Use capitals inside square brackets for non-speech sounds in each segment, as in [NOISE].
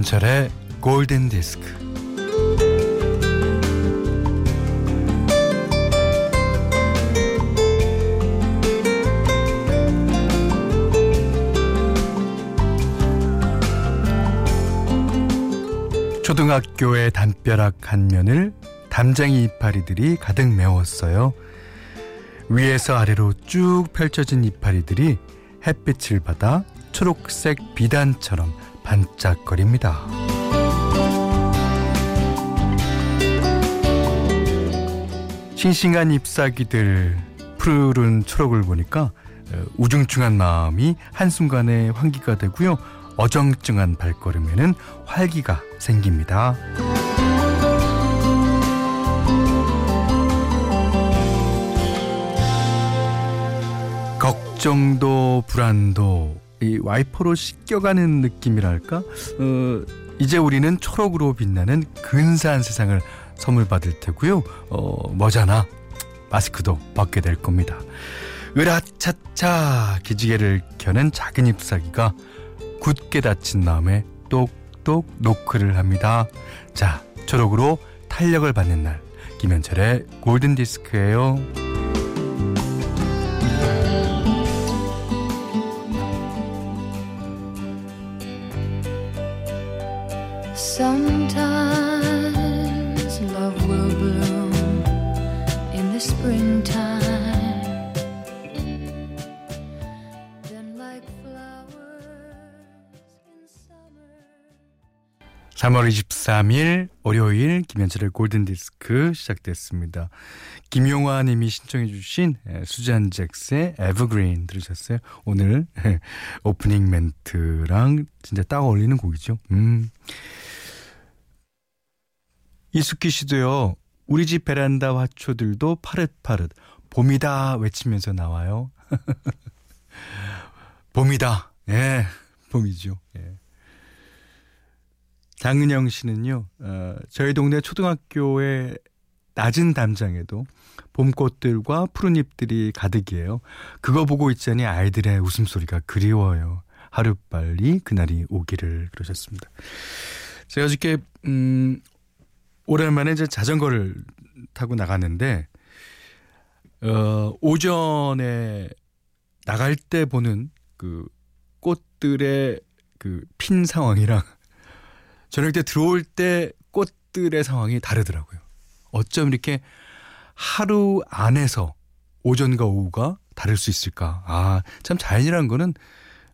김현철의 골든 디스크. 초등학교의 담벼락 한 면을 담쟁이 이파리들이 가득 메웠어요. 위에서 아래로 쭉 펼쳐진 이파리들이 햇빛을 받아 초록색 비단처럼 반짝거립니다. 싱싱한 잎사귀들 푸르른 초록을 보니까 어, 우중충한 마음이 한순간에 환기가 되고요. 어정쩡한 발걸음에는 활기가 생깁니다. 걱정도 불안도 이 와이퍼로 씻겨가는 느낌이랄까? 어, 이제 우리는 초록으로 빛나는 근사한 세상을 선물 받을 테고요. 어, 뭐잖아. 마스크도 벗게 될 겁니다. 으라차차 기지개를 켜는 작은 잎사귀가 굳게 닫힌 다음에 똑똑 노크를 합니다. 자, 초록으로 탄력을 받는 날. 김현철의 골든 디스크예요. 3월 23일 월요일 김현철의 골든 디스크 시작됐습니다. 김용화 님이 신청해 주신 수잔 잭스의 에버그린 들으셨어요? 오늘 오프닝 멘트랑 진짜 딱 어울리는 곡이죠. 음. 이숙기 씨도요. 우리 집 베란다 화초들도 파릇파릇 봄이다 외치면서 나와요. [LAUGHS] 봄이다. 예. 봄이죠. 예. 장은영 씨는요. 어, 저희 동네 초등학교의 낮은 담장에도 봄꽃들과 푸른 잎들이 가득이에요. 그거 보고 있자니 아이들의 웃음소리가 그리워요. 하루빨리 그날이 오기를 그러셨습니다. 제가 어저께 음 오랜만에 이제 자전거를 타고 나갔는데 어 오전에 나갈 때 보는 그 꽃들의 그 핀 상황이랑 저녁 때 들어올 때 꽃들의 상황이 다르더라고요. 어쩜 이렇게 하루 안에서 오전과 오후가 다를 수 있을까? 아, 참 자연이라는 거는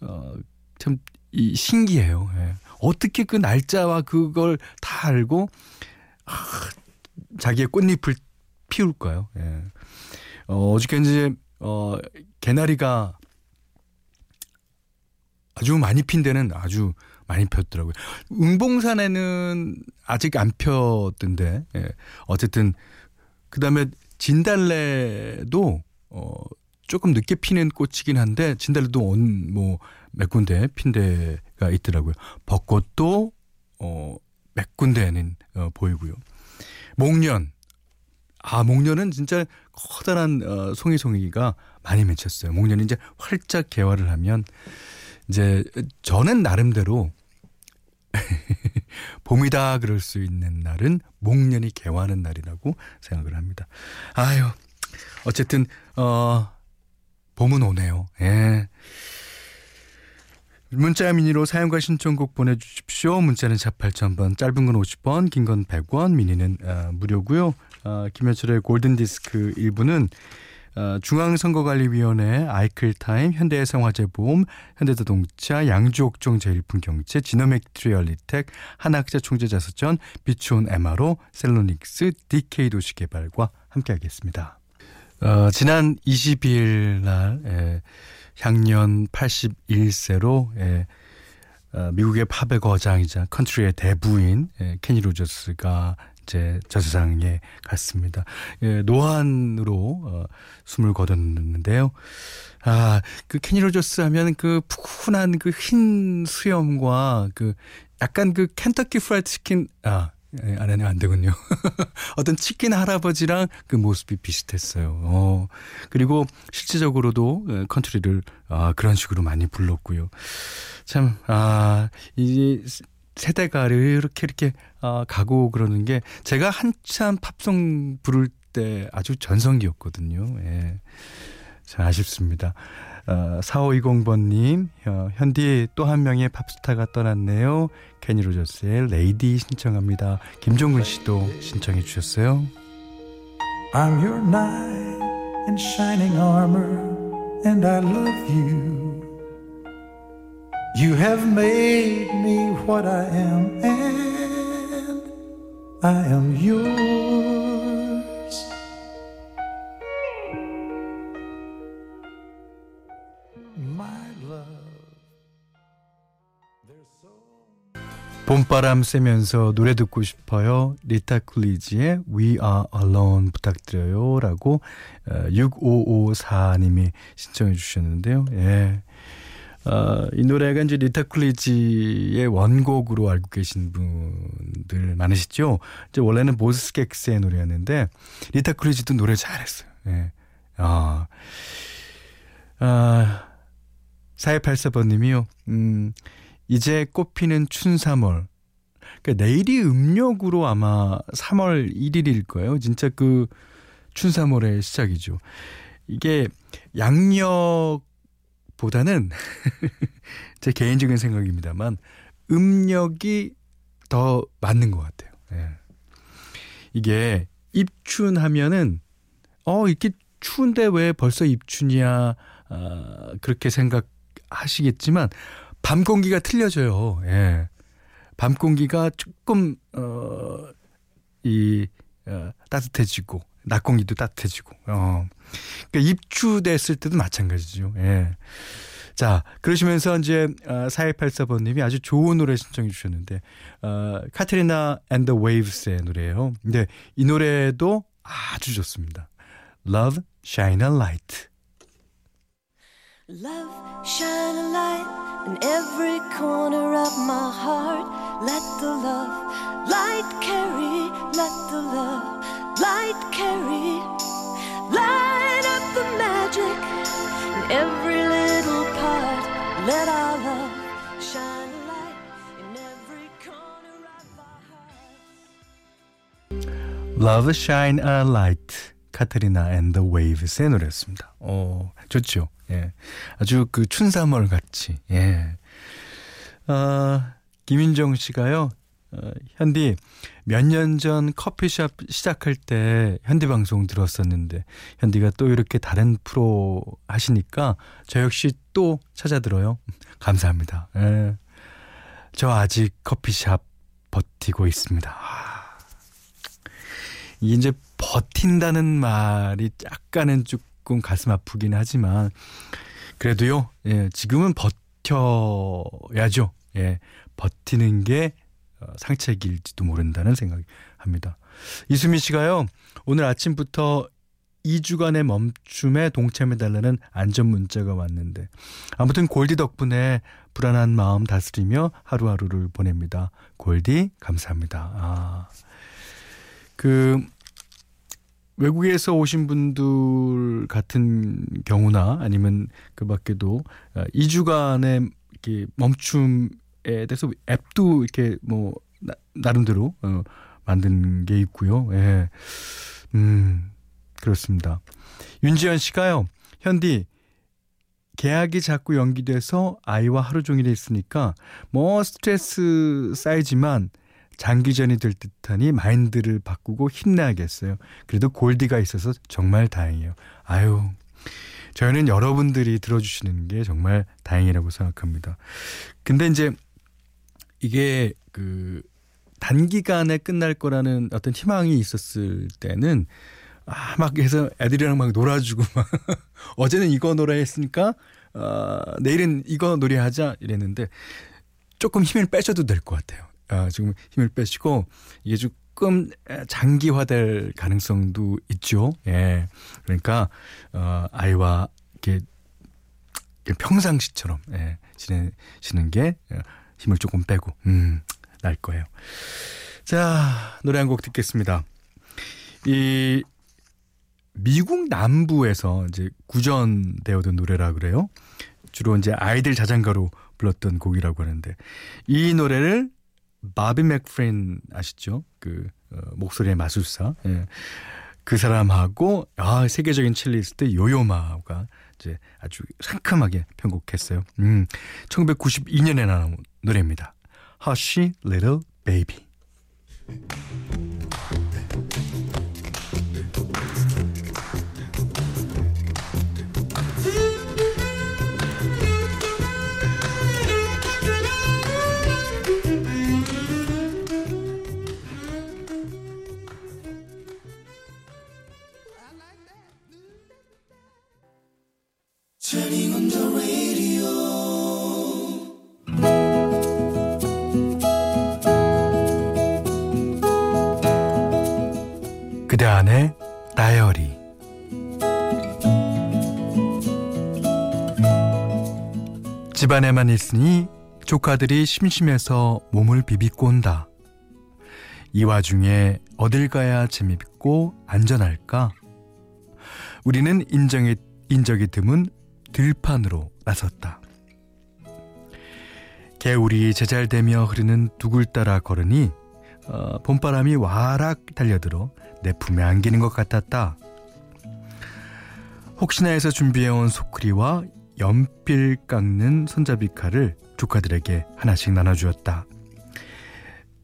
어, 참 이 신기해요. 예. 어떻게 그 날짜와 그걸 다 알고 아, 자기의 꽃잎을 피울까요? 예. 어, 어저께 이제 어, 개나리가 아주 많이 핀 데는 아주 많이 폈더라고요. 응봉산에는 아직 안 폈던데, 예. 어쨌든, 그 다음에 진달래도, 어, 조금 늦게 피는 꽃이긴 한데, 진달래도 온, 뭐, 몇 군데 핀 데가 있더라고요. 벚꽃도, 어, 몇 군데는 어, 보이고요. 목련. 아, 목련은 진짜 커다란 어, 송이송이가 많이 맺혔어요. 목련이 이제 활짝 개화를 하면 이제 저는 나름대로 [LAUGHS] 봄이다 그럴 수 있는 날은 목련이 개화하는 날이라고 생각을 합니다. 아유, 어쨌든 어 봄은 오네요. 예. 문자 미니로 사용과 신청곡 보내주십시오. 문자는 4 8000번, 짧은 건 50원, 긴 건 100원, 미니는 어, 무료고요. 어, 김현철의 골든디스크 1부는 어, 중앙선거관리위원회 아이클타임, 현대해상화재보험, 현대자동차, 양주옥종 제일품경제, 지노맥트리얼리텍, 한학자 총재자서전, 비추온 MRO, 셀로닉스, DK 도시개발과 함께하겠습니다. 어, 지난 22일 날 예, 향년 81세로 예, 어, 미국의 팝의 거장이자 컨트리의 대부인 예, 케니 로저스가 이제 저 세상에 갔습니다. 예, 노안으로 어, 숨을 거뒀는데요. 아, 그 케니 로저스 하면 그 푸근한 그 흰 수염과 그 약간 그 Kentucky Fried Chicken 아 예, 안 되군요. [LAUGHS] 어떤 치킨 할아버지랑 그 모습이 비슷했어요. 어, 그리고 실제적으로도 예, 컨트리를 아, 그런 식으로 많이 불렀고요. 참, 아, 이 세대가 이렇게 이렇게 어, 가고 그러는 게 제가 한참 팝송 부를 때 아주 전성기였거든요. 예. 참 아쉽습니다. 어, 4520번님, 어, 현디 또 한 명의 팝스타가 떠났네요. 케니 로저스의 Lady 신청합니다. 김종근 씨도 신청해 주셨어요. I'm your knight in shining armor and I love you. You have made me what I am and I am yours. 봄바람 쐬면서 노래 듣고 싶어요. 리타 클리지의 We Are Alone 부탁드려요. 라고 6554님이 어, 신청해 주셨는데요. 예. 어, 이 노래가 이제 리타 클리지의 원곡으로 알고 계신 분들 많으시죠? 이제 원래는 모스스객스의 노래였는데 리타 클리지도 노래 잘했어요. 예. 아. 아. 4284번님이요. 음. 이제 꽃피는 춘3월. 그러니까 내일이 음력으로 아마 3월 1일일 거예요. 진짜 그 춘3월의 시작이죠. 이게 양력 보다는 [LAUGHS] 제 개인적인 생각입니다만 음력이 더 맞는 것 같아요. 예. 이게 입춘하면은 어 이렇게 추운데 왜 벌써 입춘이야 아, 그렇게 생각하시겠지만 밤 공기가 틀려져요. 예. 밤 공기가 조금 어 이 어, 따뜻해지고 낮 공기도 따뜻해지고 어. 그러니까 입추됐을 때도 마찬가지죠. 예. 자, 그러시면서 이제 어, 4284번님이 아주 좋은 노래 신청해 주셨는데 어, Katrina and the Waves의 노래예요. 근데 이 노래도 아주 좋습니다. Love, Shine a Light. Love, shine a light. in every corner of my heart. Let the love light carry, let the love light carry, light up the magic in every little part. Let our love shine a light in every corner of our heart. Love shine a light. 카트리나 앤 더 웨이브스의 노래였습니다. 어, 좋죠. 예. 아주 그 춘삼월 같이. 예. 어, 김인정 씨가요. 어, 현디 몇 년 전 커피숍 시작할 때 현디 방송 들었었는데 현디가 또 이렇게 다른 프로 하시니까 저 역시 또 찾아 들어요. 감사합니다. 예. 저 아직 커피숍 버티고 있습니다. 아. 이제 버틴다는 말이 약간은 조금 가슴 아프긴 하지만 그래도요. 예, 지금은 버텨야죠. 예, 버티는 게 어, 상책일지도 모른다는 생각이 합니다. 이수미 씨가요. 오늘 아침부터 2주간의 멈춤에 동참해달라는 안전 문자가 왔는데 아무튼 골디 덕분에 불안한 마음 다스리며 하루하루를 보냅니다. 골디 감사합니다. 아. 그 외국에서 오신 분들 같은 경우나 아니면 그 밖에도 2주간의 어, 이렇게 멈춤에 대해서 앱도 이렇게 뭐 나, 나름대로 어, 만든 게 있고요. 예. 음, 그렇습니다. 윤지연 씨가요. 현디 계약이 자꾸 연기돼서 아이와 하루 종일 있으니까 뭐 스트레스 쌓이지만 장기전이 될 듯하니 마인드를 바꾸고 힘내야겠어요. 그래도 골디가 있어서 정말 다행이에요. 아유, 저희는 여러분들이 들어주시는 게 정말 다행이라고 생각합니다. 근데 이제 이게 그 단기간에 끝날 거라는 어떤 희망이 있었을 때는 아, 막 해서 애들이랑 막 놀아주고 막 [LAUGHS] 어제는 이거 놀아 했으니까 어, 내일은 이거 놀이하자 이랬는데 조금 힘을 빼셔도 될 것 같아요. 어, 지금 힘을 빼시고 이게 조금 장기화될 가능성도 있죠. 예. 그러니까 어, 아이와 이렇게 평상시처럼 예, 지내시는 게 어, 힘을 조금 빼고 음, 날 거예요. 자, 노래 한 곡 듣겠습니다. 이 미국 남부에서 이제 구전되어던 노래라 그래요. 주로 이제 아이들 자장가로 불렀던 곡이라고 하는데 이 노래를 바비 맥프린 아시죠? 그 어, 목소리의 마술사. 예. 그 사람하고 아 세계적인 첼리스트 요요마가 이제 아주 상큼하게 편곡했어요. 음, 1992년에 나온 노래입니다. Hush Little Baby. 안에 다이어리 집안에만 있으니 조카들이 심심해서 몸을 비비고 온다. 이 와중에 어딜 가야 재밌고 안전할까? 우리는 인정이, 인적이 드문 들판으로 나섰다. 개울이 제잘되며 흐르는 두굴 따라 걸으니 어, 봄바람이 와락 달려들어 내 품에 안기는 것 같았다. 혹시나 해서 준비해온 소크리와 연필 깎는 손잡이 칼을 조카들에게 하나씩 나눠주었다.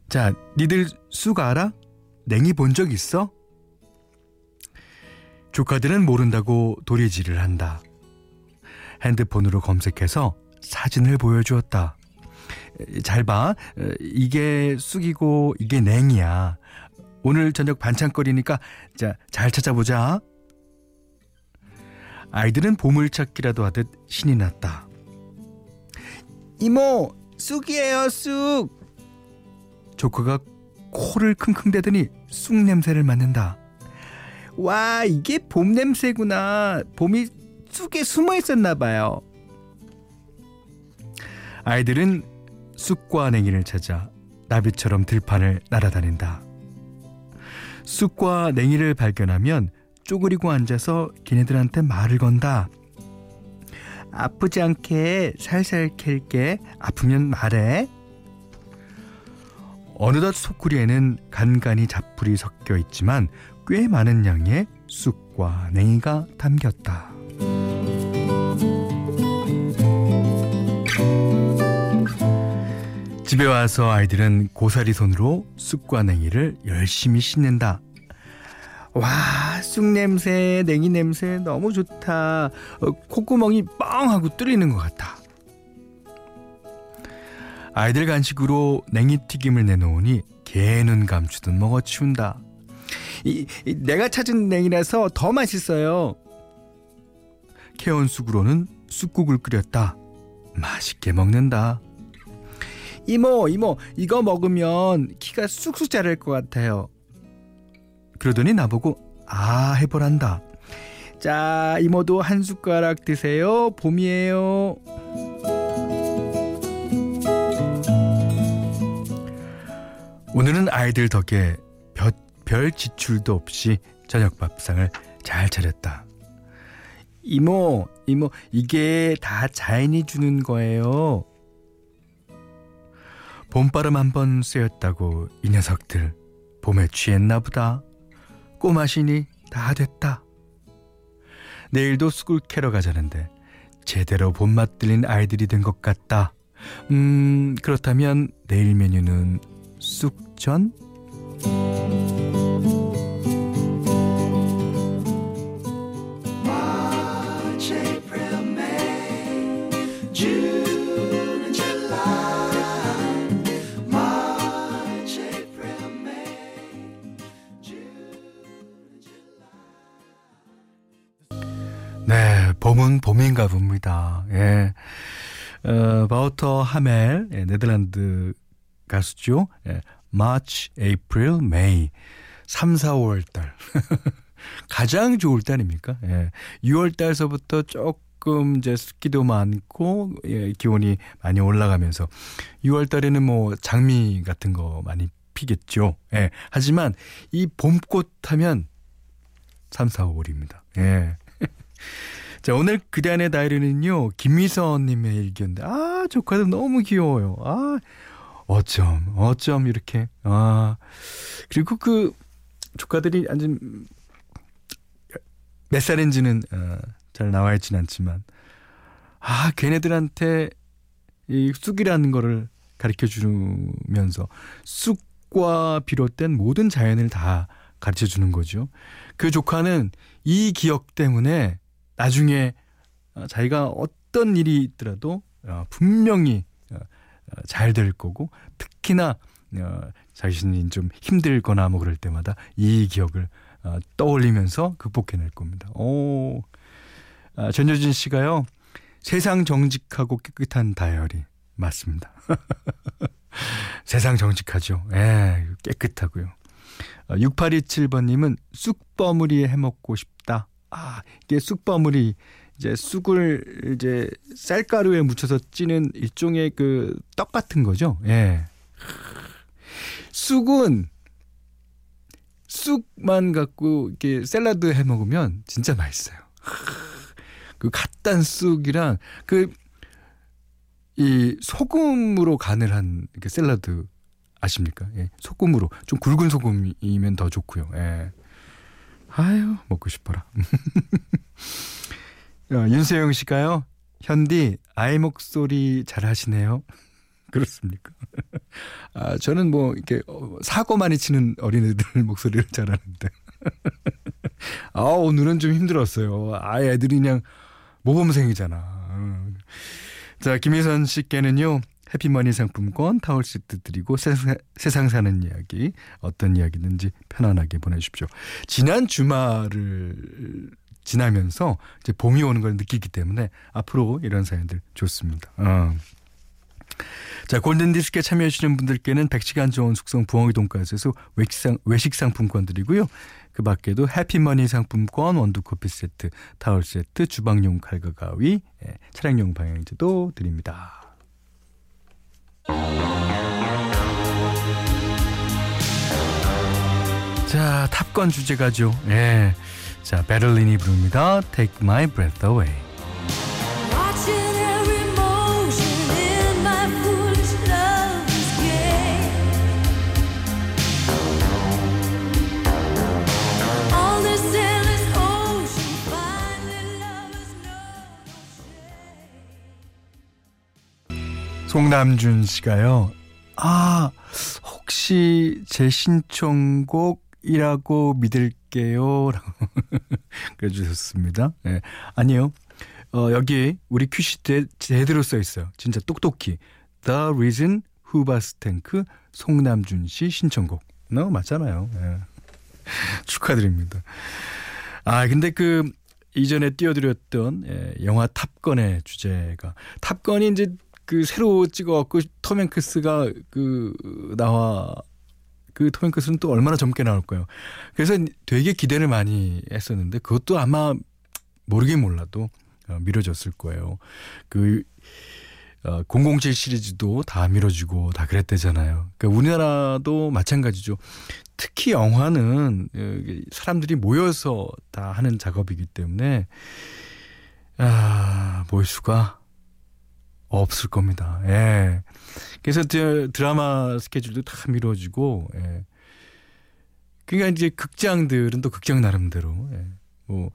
자, 니들 쑥 알아? 냉이 본 적 있어? 조카들은 모른다고 도리질을 한다. 핸드폰으로 검색해서 사진을 보여주었다. 잘 봐. 이게 쑥이고 이게 냉이야. 오늘 저녁 반찬거리니까 자, 잘 찾아보자. 아이들은 보물찾기라도 하듯 신이 났다. 이모, 쑥이에요, 쑥. 조카가 코를 킁킁대더니 쑥 냄새를 맡는다. 와, 이게 봄 냄새구나. 봄이 쑥에 숨어 있었나 봐요. 아이들은 쑥과 냉이를 찾아 나비처럼 들판을 날아다닌다. 쑥과 냉이를 발견하면 쪼그리고 앉아서 걔네들한테 말을 건다. 아프지 않게 살살 캘게. 아프면 말해. 어느덧 소쿠리에는 간간히 잡풀이 섞여 있지만 꽤 많은 양의 쑥과 냉이가 담겼다. 집에 와서 아이들은 고사리 손으로 쑥과 냉이를 열심히 씻는다. 와, 쑥 냄새, 냉이 냄새 너무 좋다. 어, 콧구멍이 뻥 하고 뚫리는 것 같아. 아이들 간식으로 냉이 튀김을 내놓으니 개는 감추듯 먹어치운다. 이, 이, 내가 찾은 냉이라서 더 맛있어요. 캐온 쑥으로는 쑥국을 끓였다. 맛있게 먹는다. 이모, 이모, 이거 먹으면 키가 쑥쑥 자랄 것 같아요. 그러더니 나보고 아 해보란다. 자, 이모도 한 숟가락 드세요. 봄이에요. 오늘은 아이들 덕에 별, 별 지출도 없이 저녁 밥상을 잘 차렸다. 이모, 이모, 이게 다 자연이 주는 거예요. 봄바람 한 번 쐬었다고 이 녀석들 봄에 취했나 보다. 꼬마시니 다 됐다. 내일도 쑥을 캐러 가자는데 제대로 봄맛 들린 아이들이 된 것 같다. 음, 그렇다면 내일 메뉴는 쑥전? 네, 봄은 봄인가 봅니다. 예. 어, 바우터 하멜, 예, 네덜란드 가수죠. 예, March, April, May. 3, 4, 5월 달. [LAUGHS] 가장 좋을 달입니까? 예. 6월 달서부터 조금 이제 습기도 많고, 예, 기온이 많이 올라가면서 6월 달에는 뭐 장미 같은 거 많이 피겠죠. 예. 하지만 이 봄꽃 하면 3, 4, 5월입니다. 예. [LAUGHS] 자, 오늘 그대 안의 다이리는요, 김미선님의 일기인데, 아, 조카들 너무 귀여워요. 아, 어쩜, 어쩜 이렇게. 아, 그리고 그 조카들이 완전 몇 살인지는 어, 잘 나와 있진 않지만, 아, 걔네들한테 이 쑥이라는 거를 가르쳐 주면서 쑥과 비롯된 모든 자연을 다 가르쳐 주는 거죠. 그 조카는 이 기억 때문에 나중에 어, 자기가 어떤 일이 있더라도 어, 분명히 어, 잘될 거고 특히나 자신이 좀 힘들거나 뭐 그럴 때마다 이 기억을 떠올리면서 극복해낼 겁니다. 오, 아, 전효진 씨가요. 세상 정직하고 깨끗한 다이어리 맞습니다. [LAUGHS] 세상 정직하죠. 예, 깨끗하고요. 6827번님은 쑥버무리 해먹고 싶다. 아, 이게 쑥버무리 이제 쑥을 이제 쌀가루에 묻혀서 찌는 일종의 그 떡 같은 거죠. 예. 쑥은 쑥만 갖고 이렇게 샐러드 해 먹으면 진짜 맛있어요. 그 갓단 쑥이랑 그 이 소금으로 간을 한 이렇게 샐러드 아십니까? 예. 소금으로 좀 굵은 소금이면 더 좋고요. 예. 아유 먹고 싶어라. [LAUGHS] 어, 윤세영 씨가요. 현디 아이 목소리 잘 하시네요. [LAUGHS] 그렇습니까? [LAUGHS] 아, 저는 뭐 이렇게 어, 사고 많이 치는 어린애들 목소리를 잘하는데. 아, 오늘은 좀 힘들었어요. 아, 애들이 그냥 모범생이잖아. 자, 김희선 씨께는요. 해피머니 상품권 타월 세트 드리고 세상, 세상 사는 이야기 어떤 이야기든지 편안하게 보내주십시오. 지난 주말을 지나면서 이제 봄이 오는 걸 느끼기 때문에 앞으로 이런 사연들 좋습니다. 어. 자, 골든디스크에 참여해주시는 분들께는 100시간 좋은 숙성 부엉이 돈가스에서 외식상, 외식 상품권 드리고요. 그 밖에도 해피머니 상품권, 원두커피 세트, 타월 세트, 주방용 칼과 가위, 예, 차량용 방향제도 드립니다. 자, 탑건 주제가죠. 예. 자, 베를린이 부릅니다. Take My Breath Away. 송남준 씨가요. 아, 혹시 제 신청곡 이라고 믿을게요. [LAUGHS] 라고 그래 주셨습니다. 예. 아니요. 어, 여기 우리 큐시트에 제대로 써 있어요. 진짜 똑똑히. The Reason 후바스탱크 송남준 씨 신청곡. 너 맞잖아요. 예. [LAUGHS] 축하드립니다. 아, 근데 그 이전에 띄워드렸던 예, 영화 탑건의 주제가 탑건이 이제 그 새로 찍어갖고 톰 행크스가 그 나와 그톰 행크스는 또 얼마나 젊게 나올까요? 그래서 되게 기대를 많이 했었는데 그것도 아마 모르긴 몰라도 어, 미뤄졌을 거예요. 그 어, 007 시리즈도 다 미뤄지고 다 그랬대잖아요. 그러니까 우리나라도 마찬가지죠. 특히 영화는 어, 사람들이 모여서 다 하는 작업이기 때문에 아, 모일 수가 없을 겁니다. 예. 그래서 드라마 스케줄도 다 미뤄지고, 예. 그러니까 이제 극장들은 또 극장 나름대로, 예. 뭐,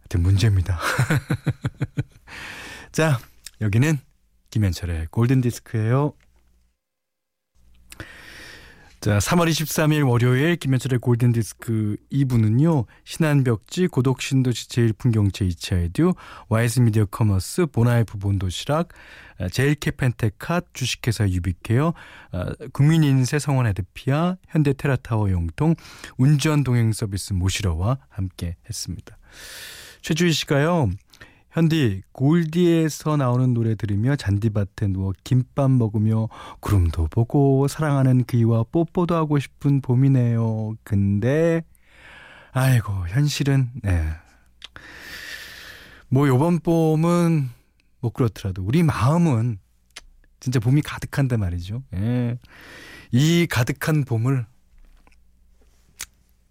하여튼 문제입니다. [LAUGHS] 자, 여기는 김현철의 골든 디스크예요. 자, 3월 23일 월요일 김현철의 골든 디스크 2부는요. 신한벽지, 고독신도시 제일풍경채 이차에듀, 와이즈 미디어 커머스, 본아이에프 본도시락, 아, 제일캐펜테캇, 주식회사 유비케어, 아, 국민인쇄 성원애드피아, 현대테라타워 영통, 운전 동행 서비스 모시러와 함께 했습니다. 최주희 씨가요. 현디 골디에서 나오는 노래 들으며 잔디밭에 누워 김밥 먹으며 구름도 보고 사랑하는 그이와 뽀뽀도 하고 싶은 봄이네요. 근데 아이고 현실은 네. 뭐 요번 봄은 뭐 그렇더라도 우리 마음은 진짜 봄이 가득한데 말이죠. 예. 이 가득한 봄을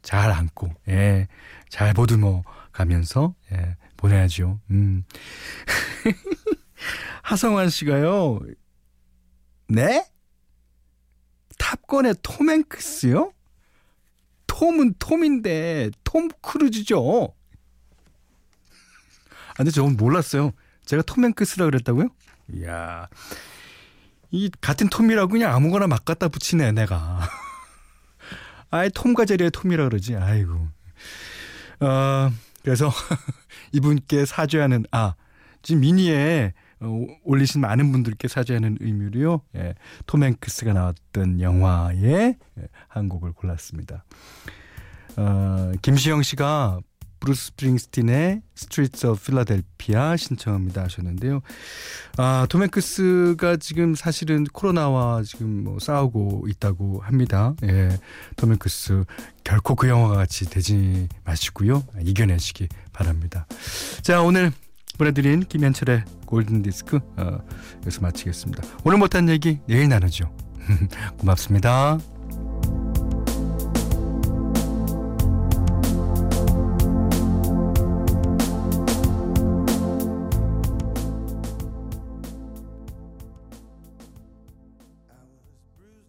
잘 안고 예. 잘 보듬어 가면서 예. 보내야죠. 음. [LAUGHS] 하성환 씨가요. 네? 탑건의 톰 행크스요? 톰은 톰인데 톰 크루즈죠. 아, 근데 저건 몰랐어요. 제가 톰 행크스라 그랬다고요? 이야. 이 같은 톰이라고 그냥 아무거나 막 갖다 붙이네, 내가. [LAUGHS] 아이, 톰과 제리의 톰이라 그러지. 아이고. 어, 그래서 [LAUGHS] 이분께 사죄하는, 아, 지금 미니에 어, 올리신 많은 분들께 사죄하는 의미로요. 예, 톰 행크스가 나왔던 영화의 예, 한 곡을 골랐습니다. 어, 김시영 씨가 브루스 스프링스틴의 Street of Philadelphia 신청합니다 하셨는데요. 아, 톰 행크스가 지금 사실은 코로나와 지금 뭐 싸우고 있다고 합니다. 예. 톰 행크스 결코 그 영화와 같이 되지 마시고요. 이겨내시기 바랍니다. 자, 오늘 보내드린 김현철의 골든디스크 어, 여기서 마치겠습니다. 오늘 못한 얘기 내일 나누죠. [LAUGHS] 고맙습니다.